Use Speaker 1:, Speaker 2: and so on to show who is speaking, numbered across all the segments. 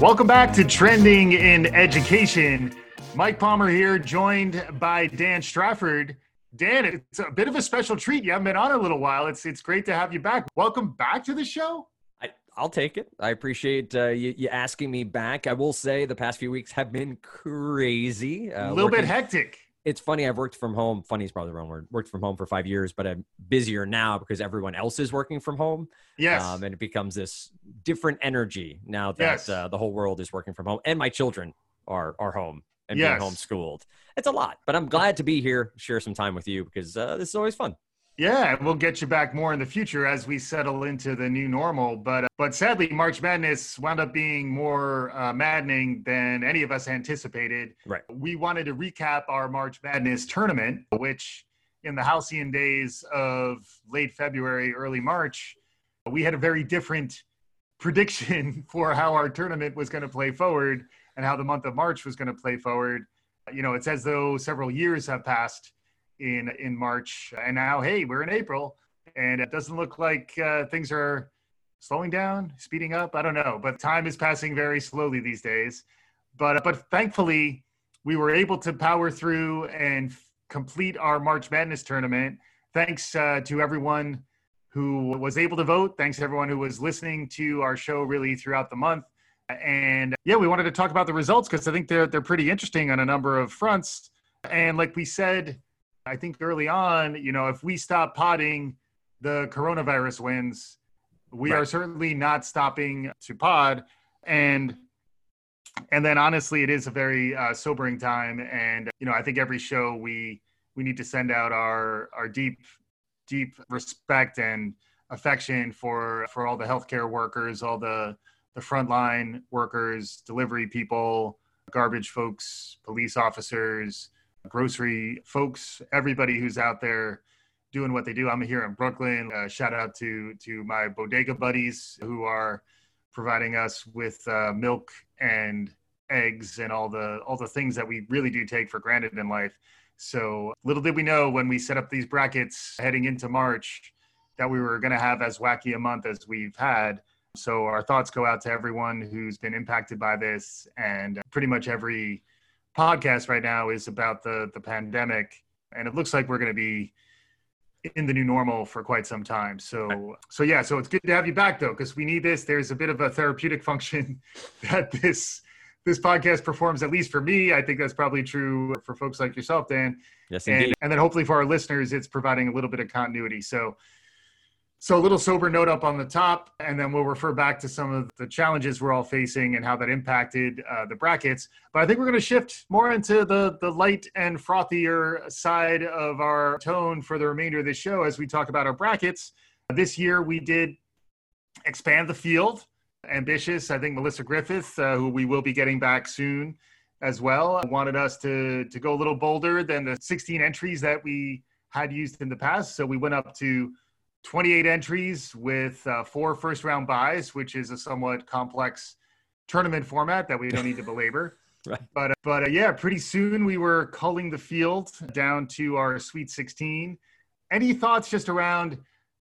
Speaker 1: Welcome back to Trending in Education. Mike Palmer here, joined by Dan Strafford. Dan, it's a bit of a special treat. You haven't been on a little while. It's it's great to have you back. Welcome back to the show.
Speaker 2: I, I'll take it. I appreciate uh, you, you, asking me back. I will say the past few weeks have been crazy.
Speaker 1: Uh, a little working, bit hectic.
Speaker 2: It's funny. I've worked from home. Funny is probably the wrong word. Worked from home for five years, but I'm busier now because everyone else is working from home.
Speaker 1: Yes.
Speaker 2: Um, and it becomes this different energy now that yes. uh, the whole world is working from home, and my children are are home and yes. being homeschooled. It's a lot, but I'm glad to be here, share some time with you because uh, this is always fun.
Speaker 1: Yeah, we'll get you back more in the future as we settle into the new normal. But uh, but sadly, March Madness wound up being more uh, maddening than any of us anticipated.
Speaker 2: Right.
Speaker 1: We wanted to recap our March Madness tournament, which in the halcyon days of late February, early March, we had a very different prediction for how our tournament was going to play forward and how the month of March was going to play forward. You know, it's as though several years have passed in in March, and now hey, we're in April, and it doesn't look like uh, things are slowing down, speeding up. I don't know, but time is passing very slowly these days. But but thankfully, we were able to power through and f- complete our March Madness tournament. Thanks uh, to everyone who was able to vote. Thanks to everyone who was listening to our show really throughout the month. And yeah, we wanted to talk about the results because I think they're they're pretty interesting on a number of fronts. And like we said, I think early on, you know, if we stop potting, the coronavirus wins. We right. are certainly not stopping to pod, and and then honestly, it is a very uh, sobering time. And you know, I think every show we we need to send out our our deep deep respect and affection for for all the healthcare workers, all the the frontline workers, delivery people, garbage folks, police officers, grocery folks, everybody who's out there doing what they do. I'm here in Brooklyn. Uh, shout out to to my bodega buddies who are providing us with uh, milk and eggs and all the all the things that we really do take for granted in life. So little did we know when we set up these brackets heading into March that we were going to have as wacky a month as we've had. So our thoughts go out to everyone who's been impacted by this, and pretty much every podcast right now is about the the pandemic, and it looks like we're going to be in the new normal for quite some time. So so yeah, so it's good to have you back though, because we need this. There's a bit of a therapeutic function that this this podcast performs, at least for me. I think that's probably true for folks like yourself, Dan.
Speaker 2: Yes, indeed.
Speaker 1: And, and then hopefully for our listeners, it's providing a little bit of continuity. So so a little sober note up on the top, and then we'll refer back to some of the challenges we're all facing and how that impacted uh, the brackets. But I think we're going to shift more into the the light and frothier side of our tone for the remainder of this show as we talk about our brackets. This year we did expand the field. Ambitious, I think Melissa Griffith, uh, who we will be getting back soon as well, wanted us to to go a little bolder than the 16 entries that we had used in the past. So we went up to 28 entries with uh, four first round buys, which is a somewhat complex tournament format that we don't need to belabor.
Speaker 2: right.
Speaker 1: But but uh, yeah, pretty soon we were culling the field down to our Sweet 16. Any thoughts just around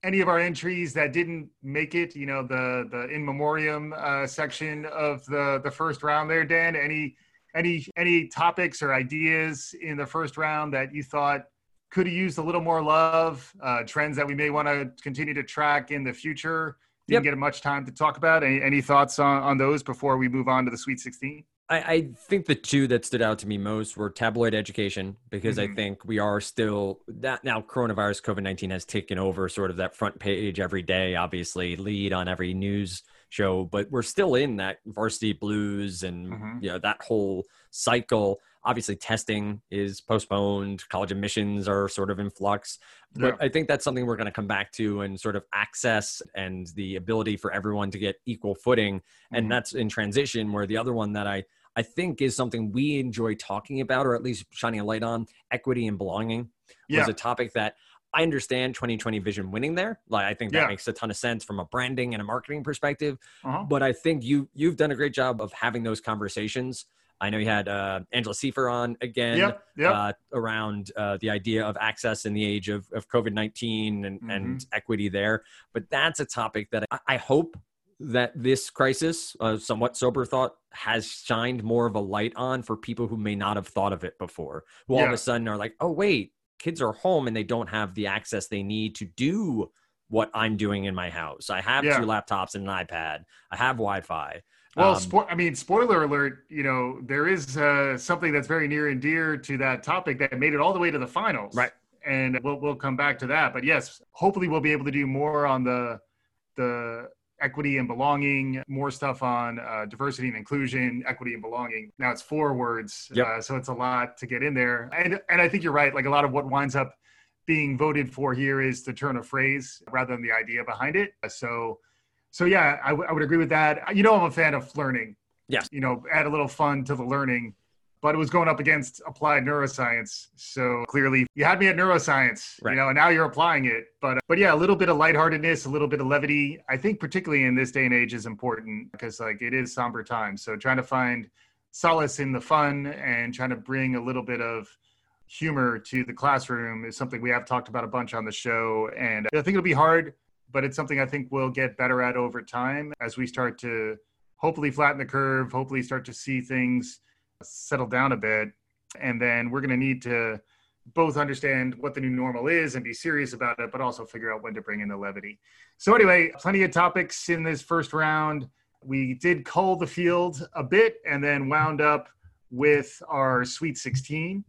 Speaker 1: any of our entries that didn't make it? You know, the the in memoriam uh, section of the the first round there, Dan. Any any any topics or ideas in the first round that you thought could have used a little more love, uh, trends that we may want to continue to track in the future. Didn't yep. get much time to talk about. Any, any thoughts on, on those before we move on to the Sweet 16?
Speaker 2: I, I, think the two that stood out to me most were tabloid education because mm-hmm. I think we are still that now coronavirus COVID nineteen has taken over sort of that front page every day, obviously lead on every news show, but we're still in that varsity blues and mm-hmm. you know that whole cycle obviously testing is postponed college admissions are sort of in flux but yeah. i think that's something we're going to come back to and sort of access and the ability for everyone to get equal footing and mm-hmm. that's in transition where the other one that i i think is something we enjoy talking about or at least shining a light on equity and belonging yeah. was a topic that I understand 2020 vision winning there. Like I think that yeah. makes a ton of sense from a branding and a marketing perspective. Uh-huh. But I think you you've done a great job of having those conversations I know you had uh, Angela Siefer on again
Speaker 1: yep, yep.
Speaker 2: Uh, around uh, the idea of access in the age of, of COVID 19 and, mm-hmm. and equity there. But that's a topic that I, I, hope that this crisis, uh, somewhat sober thought, has shined more of a light on for people who may not have thought of it before, who all of a sudden are like, oh, wait, kids are home and they don't have the access they need to do what I'm doing in my house. I have yeah. two laptops and an iPad, I have Wi Fi.
Speaker 1: Well, um, spo- I mean, spoiler alert, you know, there is uh, something that's very near and dear to that topic that made it all the way to the finals.
Speaker 2: Right.
Speaker 1: And we'll, we'll come back to that. But yes, hopefully we'll be able to do more on the, the equity and belonging, more stuff on uh, diversity and inclusion, equity and belonging. Now it's four words, yep. uh, so it's a lot to get in there. And and I think you're right. Like a lot of what winds up being voted for here is the turn of phrase rather than the idea behind it. So, so yeah, I, w- I would agree with that. You know, I'm a fan of learning.
Speaker 2: Yes.
Speaker 1: You know, add a little fun to the learning but it was going up against applied neuroscience. So clearly, you had me at neuroscience, right. you know, and now you're applying it. But uh, but yeah, a little bit of lightheartedness, a little bit of levity. I think particularly in this day and age is important because like it is somber times. So trying to find solace in the fun and trying to bring a little bit of humor to the classroom is something we have talked about a bunch on the show. And I think it'll be hard, but it's something I think we'll get better at over time as we start to hopefully flatten the curve, hopefully start to see things settle down a bit. And then we're going to need to both understand what the new normal is and be serious about it, but also figure out when to bring in the levity. So, anyway, plenty of topics in this first round. We did cull the field a bit and then wound up with our Sweet 16.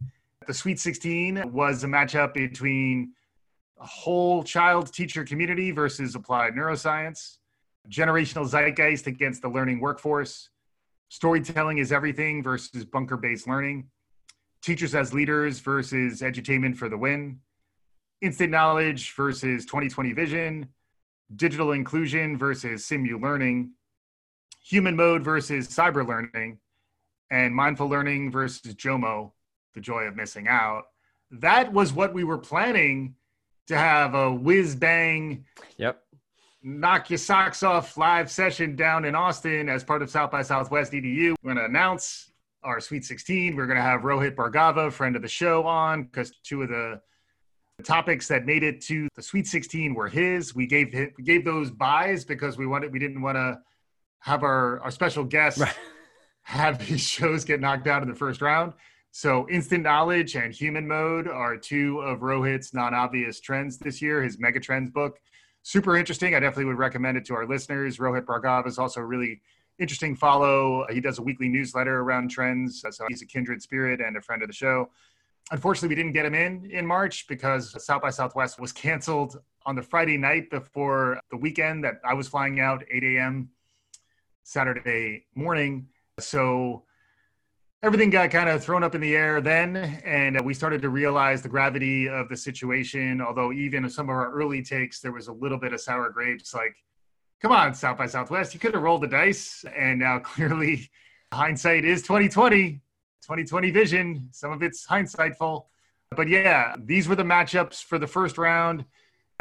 Speaker 1: The Sweet 16 was a matchup between whole child teacher community versus applied neuroscience, generational zeitgeist against the learning workforce, storytelling is everything versus bunker based learning, teachers as leaders versus edutainment for the win, instant knowledge versus 2020 vision, digital inclusion versus simu learning, human mode versus cyber learning, and mindful learning versus JOMO, the joy of missing out. That was what we were planning to have a whiz bang
Speaker 2: yep
Speaker 1: knock your socks off live session down in Austin as part of South by Southwest EDU. We're going to announce our Sweet 16. We're going to have Rohit Bhargava, friend of the show, on because two of the topics that made it to the Sweet 16 were his. We gave him, we gave those buys because we wanted we didn't want to have our our special guest right. have his shows get knocked out in the first round. So, instant knowledge and human mode are two of Rohit's non obvious trends this year. His mega trends book super interesting. I definitely would recommend it to our listeners. Rohit Bhargava is also a really interesting follow. He does a weekly newsletter around trends. Uh, so he's a kindred spirit and a friend of the show. Unfortunately, we didn't get him in in March because South by Southwest was canceled on the Friday night before the weekend that I was flying out 8 a.m. Saturday morning. So everything got kind of thrown up in the air then and uh, we started to realize the gravity of the situation although even some of our early takes there was a little bit of sour grapes like come on south by southwest you could have rolled the dice and now clearly hindsight is 2020 2020 vision some of it's hindsightful. But yeah these were the matchups for the first round.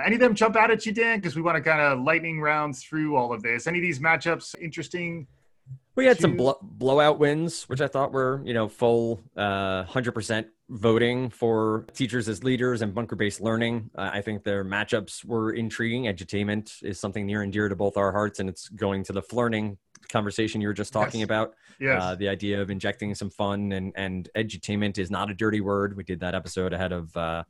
Speaker 1: Any of them jump out at you dan? Because we want to kind of lightning round through all of this. Any of these matchups interesting
Speaker 2: we had some blo- blowout wins, which I thought were, you know, full uh, 100% voting for teachers as leaders and bunker based learning. Uh, I think their matchups were intriguing. Edutainment is something near and dear to both our hearts, and it's going to the flirting conversation you were just talking
Speaker 1: yes.
Speaker 2: about.
Speaker 1: Yes.
Speaker 2: Uh, the idea of injecting some fun and, and edutainment is not a dirty word. We did that episode ahead of uh,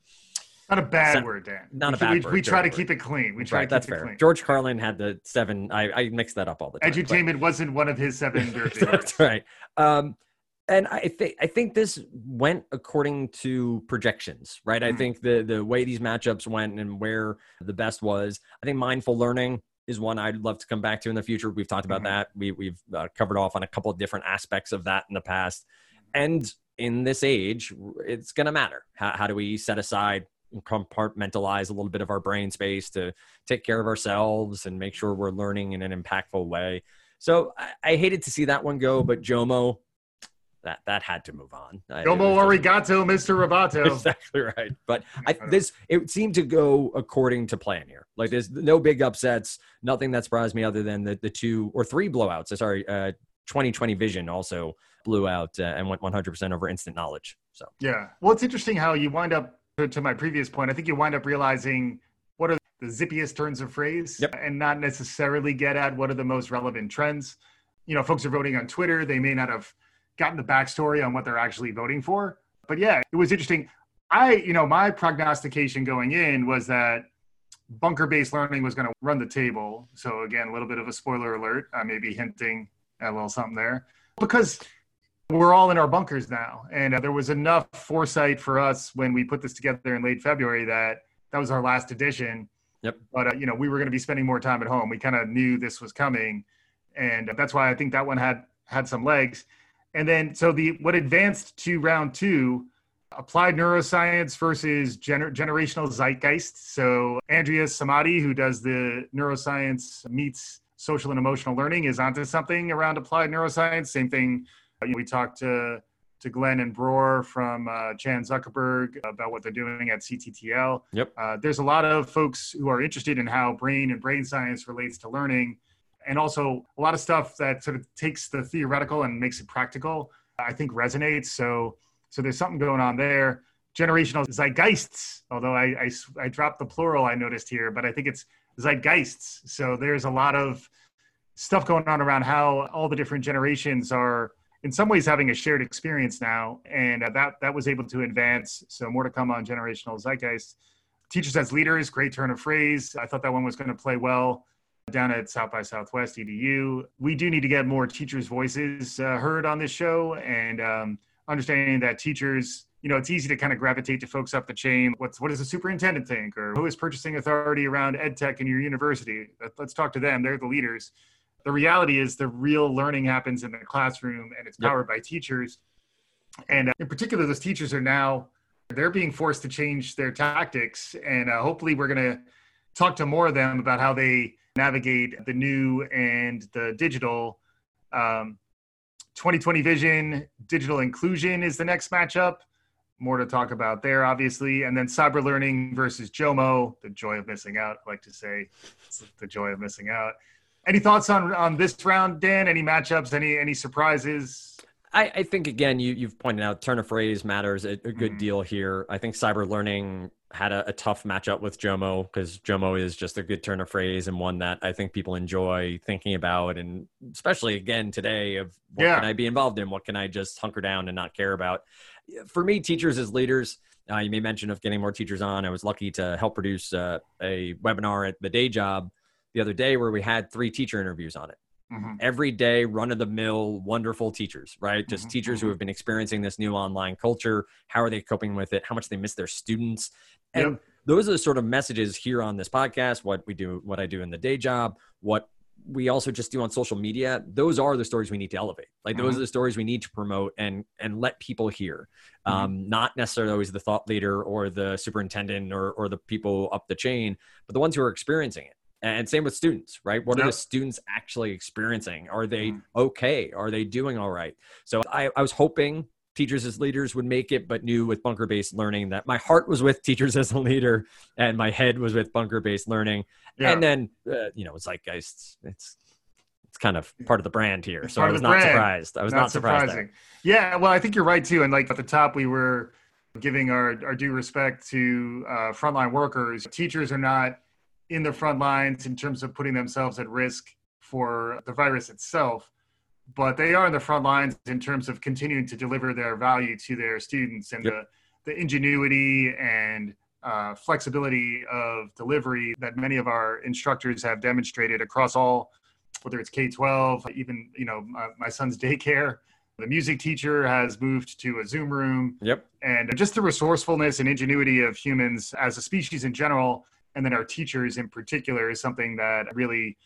Speaker 1: not a bad word, Dan.
Speaker 2: Not
Speaker 1: we,
Speaker 2: a bad
Speaker 1: we,
Speaker 2: word.
Speaker 1: We try to keep it clean. We try
Speaker 2: right,
Speaker 1: to keep
Speaker 2: that's
Speaker 1: it
Speaker 2: fair.
Speaker 1: clean.
Speaker 2: George Carlin had the seven. I, I mix that up all the time.
Speaker 1: Edutainment but. wasn't one of his seven dirty
Speaker 2: That's right. Um, and I think I think this went according to projections, right? Mm-hmm. I think the the way these matchups went and where the best was. I think mindful learning is one I'd love to come back to in the future. We've talked about mm-hmm. that. We we've uh, covered off on a couple of different aspects of that in the past, and in this age, it's going to matter. How, how do we set aside compartmentalize a little bit of our brain space to take care of ourselves and make sure we're learning in an impactful way. So I, I hated to see that one go, but Jomo, that that had to move on.
Speaker 1: Jomo arigato, Mr. Roboto.
Speaker 2: Exactly right. But I, this it seemed to go according to plan here. Like there's no big upsets, nothing that surprised me other than the the two or three blowouts. I sorry, uh, 2020 Vision also blew out uh, and went 100% over instant knowledge. So
Speaker 1: yeah, well, it's interesting how you wind up to, my previous point, I think you wind up realizing what are the zippiest turns of phrase
Speaker 2: Yep.
Speaker 1: and not necessarily get at what are the most relevant trends. You know, folks are voting on Twitter. They may not have gotten the backstory on what they're actually voting for. But yeah, it was interesting. I, you know, my prognostication going in was that bunker based learning was going to run the table. So, again, a little bit of a spoiler alert, I may be hinting at a little something there because we're all in our bunkers now. And uh, there was enough foresight for us when we put this together in late February that that was our last edition.
Speaker 2: Yep.
Speaker 1: But, uh, you know, we were going to be spending more time at home. We kind of knew this was coming. And that's why I think that one had had some legs. And then, so the what advanced to round two applied neuroscience versus gener- generational zeitgeist. So Andrea Samadi, who does the neuroscience meets social and emotional learning, is onto something around applied neuroscience. Same thing. Uh, we talked to to Glenn and Broer from uh, Chan Zuckerberg about what they're doing at CTTL.
Speaker 2: Yep.
Speaker 1: Uh, there's a lot of folks who are interested in how brain and brain science relates to learning, and also a lot of stuff that sort of takes the theoretical and makes it practical. I think resonates. So so there's something going on there. Generational zeitgeists, although I, I, I dropped the plural I noticed here, but I think it's zeitgeists. So there's a lot of stuff going on around how all the different generations are in some ways having a shared experience now. And uh, that, that was able to advance. So more to come on generational zeitgeist. Teachers as leaders, great turn of phrase. I thought that one was going to play well down at South by Southwest EDU. We do need to get more teachers' voices uh, heard on this show, and um, understanding that teachers, you know, it's easy to kind of gravitate to folks up the chain. What's what does the superintendent think, or who is purchasing authority around ed tech in your university? Let's talk to them. They're the leaders. The reality is, the real learning happens in the classroom, and it's
Speaker 2: Yep.
Speaker 1: powered by teachers. And uh, in particular, those teachers are now they're being forced to change their tactics, and uh, hopefully, we're going to talk to more of them about how they navigate the new and the digital. Um, 2020 vision, digital inclusion is the next matchup. More to talk about there, obviously. And then cyber learning versus JOMO, the joy of missing out. I like to say it's the joy of missing out. Any thoughts on on this round, Dan? Any matchups? Any any surprises?
Speaker 2: I, I think again, you you've pointed out turn of phrase matters a, a good
Speaker 1: Mhm.
Speaker 2: deal here. I think cyber learning had a, a tough matchup with Jomo because Jomo is just a good turn of phrase and one that I think people enjoy thinking about, and especially again today of what
Speaker 1: Yeah.
Speaker 2: can I be involved in, what can I just hunker down and not care about. For me, teachers as leaders. Uh, you may mention of getting more teachers on. I was lucky to help produce uh, a webinar at the day job the other day where we had three teacher interviews on it.
Speaker 1: Mhm.
Speaker 2: everyday run of the mill wonderful teachers right? Just
Speaker 1: Mhm,
Speaker 2: teachers who have been experiencing this new online culture. How are they coping with it? How much they miss their students? And
Speaker 1: Yep.
Speaker 2: those are the sort of messages here on this podcast what we do what i do in the day job what we also just do on social media. Those are the stories we need to elevate. Like those
Speaker 1: Mhm.
Speaker 2: are the stories we need to promote and and let people hear.
Speaker 1: Mhm.
Speaker 2: um, not necessarily always the thought leader or the superintendent or, or the people up the chain but the ones who are experiencing it and same with students right what are
Speaker 1: Yep.
Speaker 2: the students actually experiencing are they
Speaker 1: Mhm.
Speaker 2: okay are they doing all right so I, I was hoping teachers as leaders would make it but knew with bunker based learning that my heart was with teachers as a leader and my head was with bunker based learning
Speaker 1: Yeah.
Speaker 2: and then uh, you know zeitgeist it's it's kind of part of the brand here
Speaker 1: It's
Speaker 2: so i was not
Speaker 1: brand.
Speaker 2: surprised i was not, surprised there.
Speaker 1: Yeah, well, I think you're right too. And like at the top, we were giving our, our due respect to uh, frontline workers. Teachers are not in the front lines in terms of putting themselves at risk for the virus itself, but they are in the front lines in terms of continuing to deliver their value to their students and
Speaker 2: Yep.
Speaker 1: the, the ingenuity and uh, flexibility of delivery that many of our instructors have demonstrated across all whether it's K-12, even you know my, my son's daycare. The music teacher has moved to a Zoom room,
Speaker 2: yep
Speaker 1: and just the resourcefulness and ingenuity of humans as a species in general, and then our teachers in particular, is something that really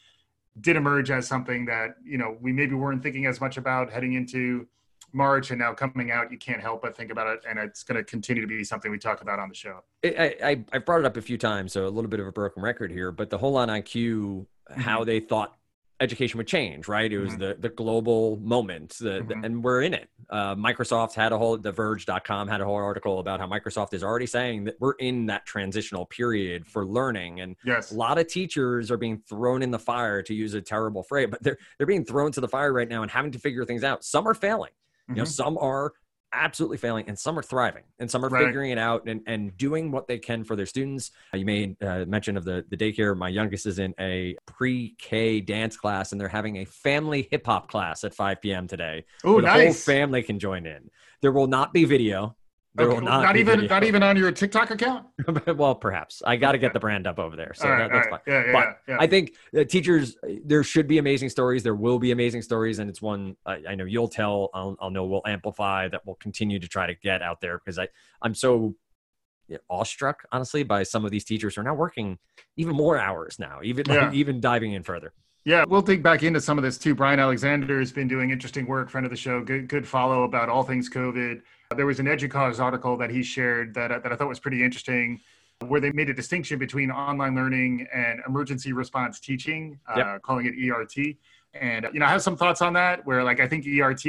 Speaker 1: did emerge as something that you know we maybe weren't thinking as much about heading into March, and now coming out, you can't help but think about it, and it's going to continue to be something we talk about on the show.
Speaker 2: I, I I brought it up a few times, so a little bit of a broken record here. But the whole on IQ, mm-hmm. how they thought education would change, right? It was
Speaker 1: Mhm.
Speaker 2: the the global moment, the, the-
Speaker 1: Mhm.
Speaker 2: and we're in it. Uh, Microsoft had a whole, The Verge.com had a whole article about how Microsoft is already saying that we're in that transitional period for learning, and
Speaker 1: Yes.
Speaker 2: a lot of teachers are being thrown in the fire, to use a terrible phrase, but they're they're being thrown to the fire right now and having to figure things out. Some are failing. You know,
Speaker 1: Mhm.
Speaker 2: some are absolutely failing and some are thriving and some are
Speaker 1: Right.
Speaker 2: figuring it out and, and doing what they can for their students. Uh, you made uh, mention of the, the daycare. My youngest is in a pre-k dance class and they're having a family hip-hop class at 5 p.m today
Speaker 1: Oh,
Speaker 2: where the whole family can join in. There will not be video
Speaker 1: Okay,
Speaker 2: not, be
Speaker 1: even
Speaker 2: video.
Speaker 1: not even on your TikTok account.
Speaker 2: well perhaps i got to get the brand up over there so
Speaker 1: all
Speaker 2: that, that's
Speaker 1: all
Speaker 2: fine.
Speaker 1: Yeah, yeah,
Speaker 2: But
Speaker 1: yeah.
Speaker 2: I think uh, teachers, there should be amazing stories. There will be amazing stories, and it's one I, I know you'll tell. I'll, I'll know we'll amplify that. We'll continue to try to get out there because I I'm so awestruck, honestly, by some of these teachers who are now working even more hours now, even even diving in further.
Speaker 1: Yeah, we'll dig back into some of this too. Bryan Alexander has been doing interesting work, friend of the show, good good follow about all things COVID. There was an EDUCAUSE article that he shared that, that I thought was pretty interesting, where they made a distinction between online learning and emergency response teaching, uh, calling it ERT. And you know, I have some thoughts on that. Where like I think ERT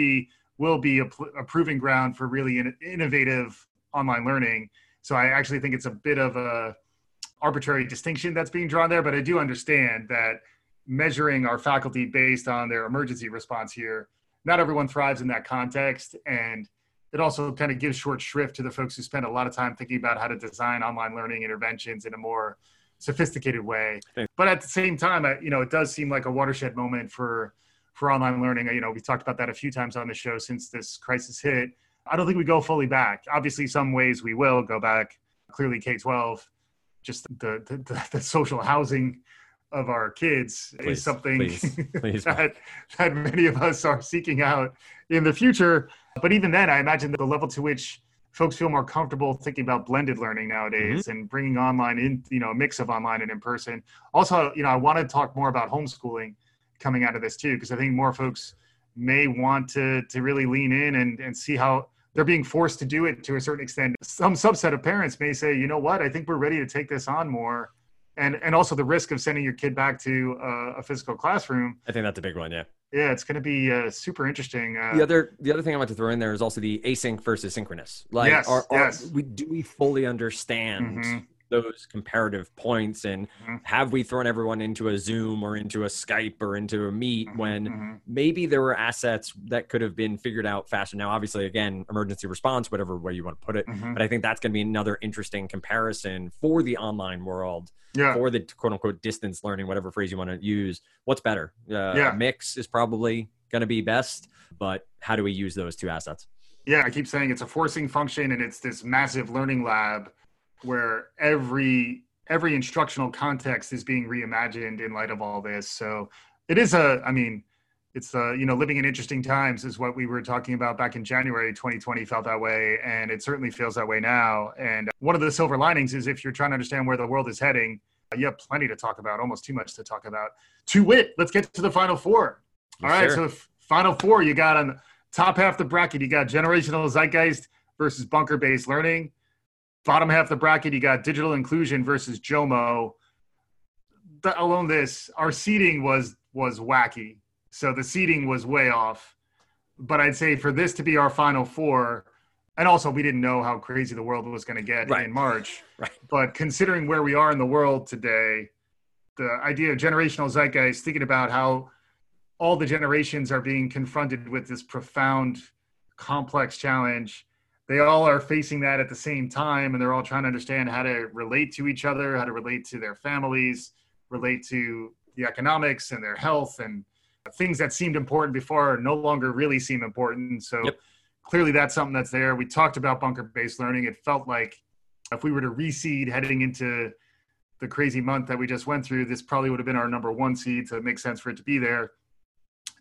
Speaker 1: will be a, a proving ground for really in- innovative online learning. So I actually think it's a bit of a arbitrary distinction that's being drawn there, but I do understand that measuring our faculty based on their emergency response here. Not everyone thrives in that context. And it also kind of gives short shrift to the folks who spend a lot of time thinking about how to design online learning interventions in a more sophisticated way.
Speaker 2: Okay.
Speaker 1: But at the same time, you know, it does seem like a watershed moment for for online learning. You know, we talked about that a few times on the show since this crisis hit. I don't think we go fully back. Obviously, some ways we will go back. Clearly, K twelve, just the, the the the social housing of our kids
Speaker 2: Please,
Speaker 1: is something
Speaker 2: please, please.
Speaker 1: that that many of us are seeking out in the future. But even then, I imagine that the level to which folks feel more comfortable thinking about blended learning nowadays mm-hmm. and bringing online in, you know, a mix of online and in person. Also, you know, I want to talk more about homeschooling coming out of this too, because I think more folks may want to to really lean in and and see how they're being forced to do it to a certain extent. Some subset of parents may say, you know what, I think we're ready to take this on more. And, and also the risk of sending your kid back to uh, a physical classroom
Speaker 2: I think that's a big one. Yeah.
Speaker 1: yeah, it's going to be uh, super interesting. Uh,
Speaker 2: The other the other thing I want to throw in there is also the async versus synchronous. Like,
Speaker 1: Yes,
Speaker 2: are, are,
Speaker 1: yes.
Speaker 2: we do we fully understand
Speaker 1: Mhm.
Speaker 2: Those comparative points, and
Speaker 1: Mhm.
Speaker 2: have we thrown everyone into a Zoom or into a Skype or into a Meet
Speaker 1: Mhm,
Speaker 2: when
Speaker 1: mhm.
Speaker 2: maybe there were assets that could have been figured out faster? Now, obviously, again, emergency response, whatever way you want to put it.
Speaker 1: Mhm.
Speaker 2: But I think that's going to be another interesting comparison for the online world
Speaker 1: yeah,
Speaker 2: for the quote unquote distance learning, whatever phrase you want to use, what's better? Uh,
Speaker 1: Yeah.
Speaker 2: Mix is probably going to be best, but how do we use those two assets?
Speaker 1: yeah. I keep saying it's a forcing function, and it's this massive learning lab where every every instructional context is being reimagined in light of all this. So it is a, I mean, it's uh, you know, living in interesting times is what we were talking about back in January 2020 felt that way, and it certainly feels that way now. And one of the silver linings is if you're trying to understand where the world is heading, uh, you have plenty to talk about, almost too much to talk about. To wit, let's get to the final four. All
Speaker 2: Yes,
Speaker 1: right,
Speaker 2: sir.
Speaker 1: so final four, you got on the top half of the bracket, you got generational zeitgeist versus bunker based learning. Bottom half of the bracket, you got digital inclusion versus JOMO. The, alone this, our seating was was wacky. So the seating was way off. But I'd say for this to be our final four, and also we didn't know how crazy the world was going to get
Speaker 2: Right.
Speaker 1: in March.
Speaker 2: Right.
Speaker 1: But considering where we are in the world today, the idea of generational zeitgeist, thinking about how all the generations are being confronted with this profound, complex challenge. They all are facing that at the same time, and they're all trying to understand how to relate to each other, how to relate to their families, relate to the economics and their health, and things that seemed important before no longer really seem important. So
Speaker 2: Yep.
Speaker 1: clearly, that's something that's there. We talked about bunker-based learning. It felt like if we were to reseed heading into the crazy month that we just went through, this probably would have been our number one seed. So it makes sense for it to be there.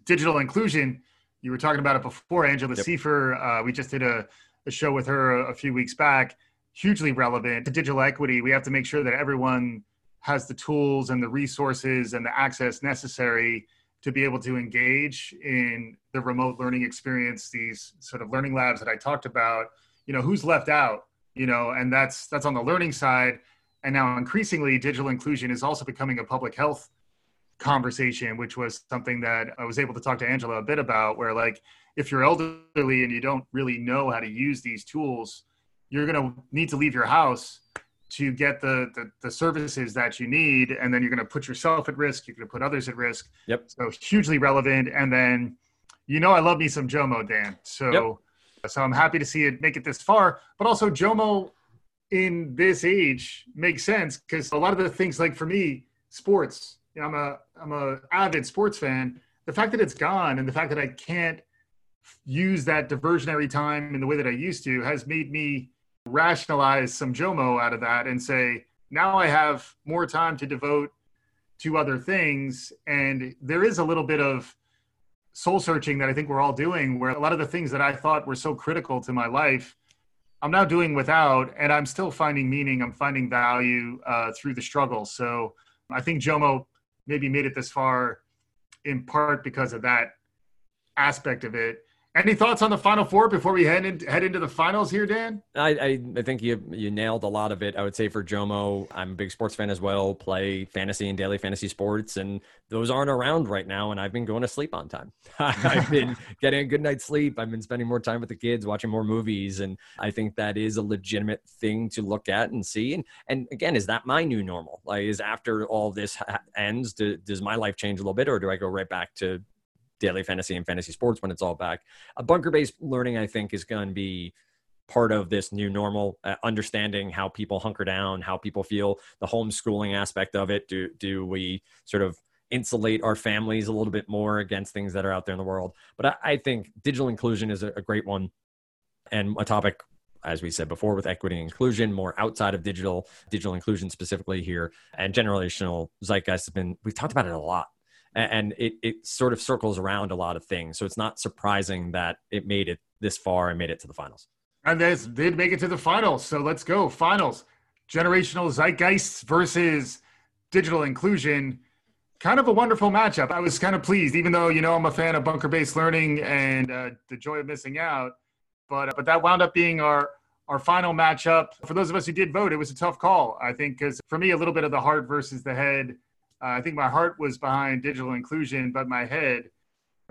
Speaker 1: Digital inclusion, you were talking about it before, Angela
Speaker 2: Yep.
Speaker 1: Siefer. Uh, we just did a, a show with her a, a few weeks back. Hugely relevant to digital equity. We have to make sure that everyone has the tools and the resources and the access necessary to be able to engage in the remote learning experience, these sort of learning labs that I talked about. You know, who's left out? You know, and that's that's on the learning side. And now increasingly, digital inclusion is also becoming a public health conversation, which was something that I was able to talk to Angela a bit about, where like if you're elderly and you don't really know how to use these tools, you're gonna need to leave your house to get the, the, the services that you need, and then you're gonna put yourself at risk, you're gonna put others at risk.
Speaker 2: Yep.
Speaker 1: So hugely relevant. And then you know I love me some Jomo, Dan. So
Speaker 2: Yep.
Speaker 1: So I'm happy to see it make it this far. But also, Jomo in this age makes sense because a lot of the things, like for me, sports. You know, I'm a I'm a avid sports fan. The fact that it's gone and the fact that I can't use that diversionary time in the way that I used to has made me rationalize some Jomo out of that and say now I have more time to devote to other things. And there is a little bit of soul searching that I think we're all doing, where a lot of the things that I thought were so critical to my life, I'm now doing without, and I'm still finding meaning. I'm finding value uh, through the struggle. So I think Jomo maybe made it this far in part because of that aspect of it. Any thoughts on the final four before we head, in, head into the finals here, Dan?
Speaker 2: I, I, I, think you you nailed a lot of it. I would say for Jomo, I'm a big sports fan as well. Play fantasy and daily fantasy sports, and those aren't around right now. And I've been going to sleep on time. I've been getting a good night's sleep. I've been spending more time with the kids, watching more movies, and I think that is a legitimate thing to look at and see. And and again, is that my new normal? Like, is after all this ends, do, does my life change a little bit, or do I go right back to daily fantasy and fantasy sports when it's all back. A bunker based learning, I think, is going to be part of this new normal uh, understanding how people hunker down how people feel the homeschooling aspect of it. Do do we sort of insulate our families a little bit more against things that are out there in the world? But i, I think digital inclusion is a, a great one and a topic as we said before with equity and inclusion more outside of digital digital inclusion specifically here and generational zeitgeist has been we've talked about it a lot and it, it sort of circles around a lot of things. So it's not surprising that it made it this far and made it to the finals.
Speaker 1: And this did make it to the finals. So let's go. Finals. Generational zeitgeist versus digital inclusion. Kind of a wonderful matchup. I was kind of pleased, even though, you know, I'm a fan of bunker based learning and uh, the joy of missing out. But, uh, but that wound up being our, our final matchup. For those of us who did vote, it was a tough call, I think, because for me, a little bit of the heart versus the head uh, I think my heart was behind digital inclusion, but my head,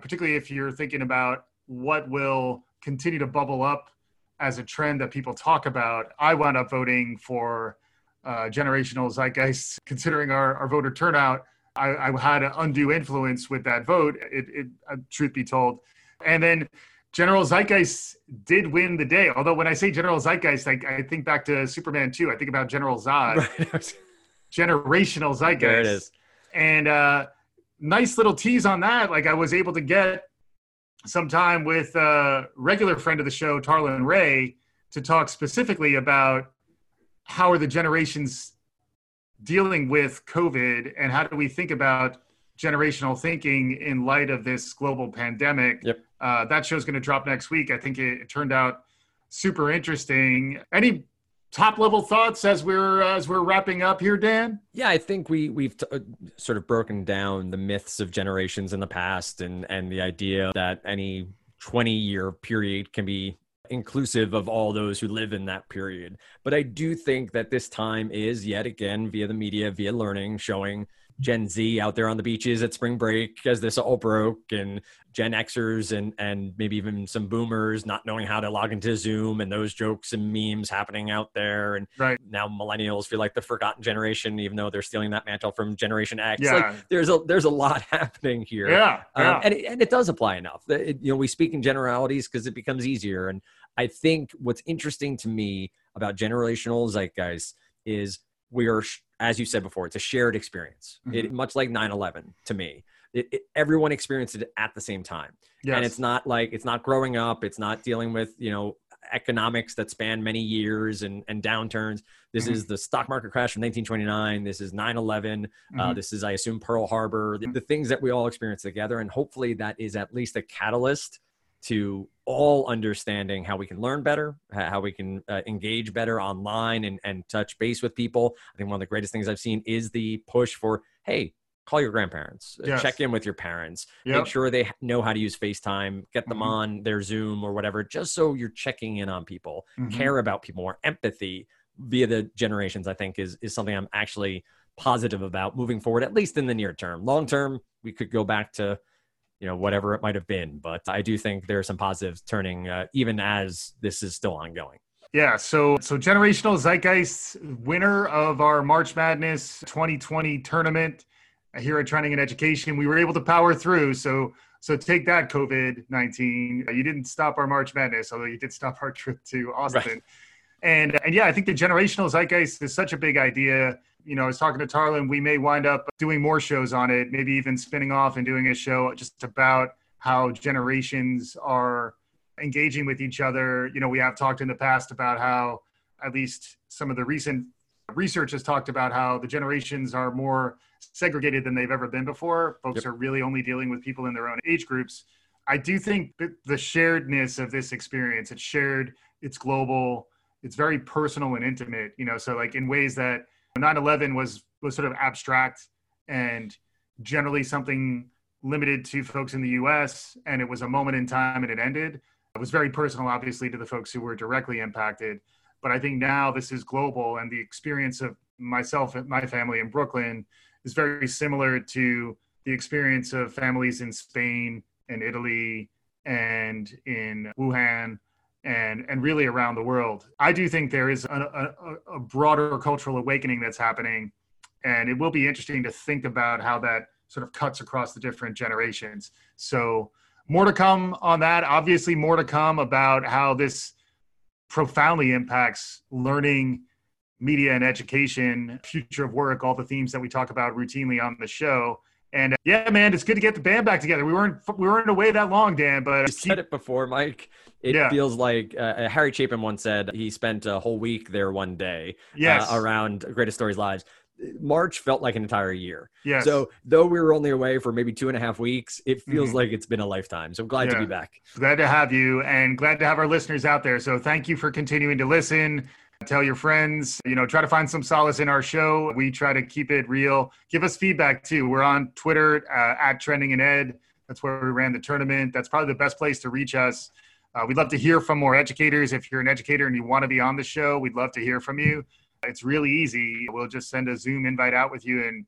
Speaker 1: particularly if you're thinking about what will continue to bubble up as a trend that people talk about, I wound up voting for uh, generational zeitgeist. Considering our, our voter turnout, I, I, had an undue influence with that vote, it, it uh, truth be told. And then General Zeitgeist did win the day. Although when I say General Zeitgeist, I, I think back to Superman 2. I think about General Zod. Right. Generational Zeitgeist. There it is and uh, nice little tease on that. Like I was able to get some time with a regular friend of the show, Tarlin Ray, to talk specifically about how are the generations dealing with COVID and how do we think about generational thinking in light of this global pandemic.
Speaker 2: Yep.
Speaker 1: Uh, that show's going to drop next week. I think it, it, turned out super interesting. Any top level thoughts as we're as we're wrapping up here dan?
Speaker 2: Yeah i think we we've t- uh, sort of broken down the myths of generations in the past and and the idea that any 20 year period can be inclusive of all those who live in that period. But i do think that this time is yet again via the media via learning showing Gen Z out there on the beaches at spring break as this all broke, and Gen Xers and and maybe even some boomers not knowing how to log into Zoom, and those jokes and memes happening out there, and
Speaker 1: right.
Speaker 2: now millennials feel like the forgotten generation, even though they're stealing that mantle from Generation X.
Speaker 1: Yeah.
Speaker 2: Like there's a there's a lot happening here.
Speaker 1: Yeah,
Speaker 2: um,
Speaker 1: yeah.
Speaker 2: and it, and it does apply enough. It, you know, we speak in generalities because it becomes easier, and I think what's interesting to me about generational zeitgeist is we are as you said before, it's a shared experience. Mm-hmm. It much like 9/11 to me. It, it, everyone experienced it at the same time, yes. and it's not like it's not growing up. It's not dealing with you know economics that span many years and, and downturns. This mm-hmm. is the stock market crash from 1929. This is 9 11. Uh, mm-hmm. Uh, this is, I assume, Pearl Harbor, the, the, things that we all experience together. And hopefully that is at least a catalyst to all understanding how we can learn better, how we can uh, engage better online and, and touch base with people. I think one of the greatest things I've seen is the push for, hey, call your grandparents, uh, yes. check in with your parents, yep. make sure they know how to use FaceTime, get them mm-hmm. on their Zoom or whatever, just so you're checking in on people, mm-hmm. care about people more, empathy via the generations, I think is, is something I'm actually positive about moving forward, at least in the near term. Long term, we could go back to you know whatever it might have been but i do think there are some positives turning uh, even as this is still ongoing
Speaker 1: yeah so so generational zeitgeist winner of our march madness 2020 tournament here at Trending in Education we were able to power through so So take that, COVID 19. You didn't stop our March Madness, although you did stop our trip to Austin. Right. And, and yeah, I think the generational zeitgeist is such a big idea. You know, I was talking to Tarlin, we may wind up doing more shows on it, maybe even spinning off and doing a show just about how generations are engaging with each other. You know, we have talked in the past about how at least some of the recent research has talked about how the generations are more segregated than they've ever been before. Folks yep. are really only dealing with people in their own age groups. I do think the sharedness of this experience, it's shared, it's global, it's very personal and intimate, you know, so like in ways that 9/11 was was sort of abstract and generally something limited to folks in the US and it was a moment in time and it ended. It was very personal obviously to the folks who were directly impacted but I think now this is global, and the experience of myself and my family in Brooklyn is very similar to the experience of families in Spain and Italy and in Wuhan and and really around the world. I do think there is a, a, a, broader cultural awakening that's happening, and it will be interesting to think about how that sort of cuts across the different generations. So more to come on that. Obviously, more to come about how this profoundly impacts learning, media, and education, future of work, all the themes that we talk about routinely on the show. And uh, yeah, man, it's good to get the band back together. We weren't we weren't away that long, Dan. But
Speaker 2: you said it before, Mike. It yeah. feels like uh, uh, Harry Chapin once said he spent a whole week there one day. Uh, yes. Uh, around Greatest Stories Lives. March felt like an entire year.
Speaker 1: Yeah.
Speaker 2: So though we were only away for maybe two and a half weeks, it feels mm-hmm. like it's been a lifetime. So I'm glad yeah. to be back.
Speaker 1: Glad to have you and glad to have our listeners out there. So thank you for continuing to listen. Tell your friends, you know, try to find some solace in our show. We try to keep it real. Give us feedback too. We're on Twitter uh, at Trending and Ed. That's where we ran the tournament. That's probably the best place to reach us. Uh, we'd love to hear from more educators. If you're an educator and you want to be on the show, we'd love to hear from you. It's really easy. We'll just send a Zoom invite out with you and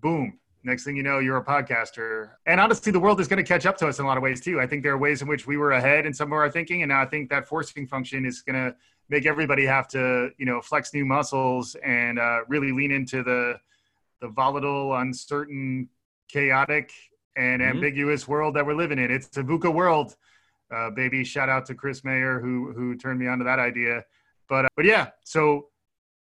Speaker 1: boom, next thing you know, you're a podcaster. And honestly, the world is going to catch up to us in a lot of ways too. I think there are ways in which we were ahead in some of our thinking. And now I think that forcing function is going to make everybody have to, you know, flex new muscles and uh, really lean into the, the volatile, uncertain, chaotic, and mm-hmm. ambiguous world that we're living in. It's a VUCA world. Uh, baby, shout out to Chris Mayer who who turned me on to that idea. But uh, but yeah, so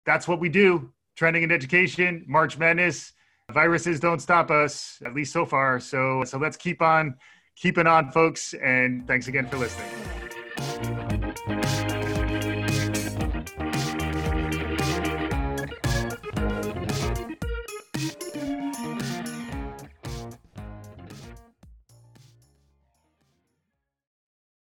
Speaker 1: that's what we do. Trending in education, March Madness. Viruses don't stop us, at least so far. So so let's keep on keeping on, folks. And thanks again for listening.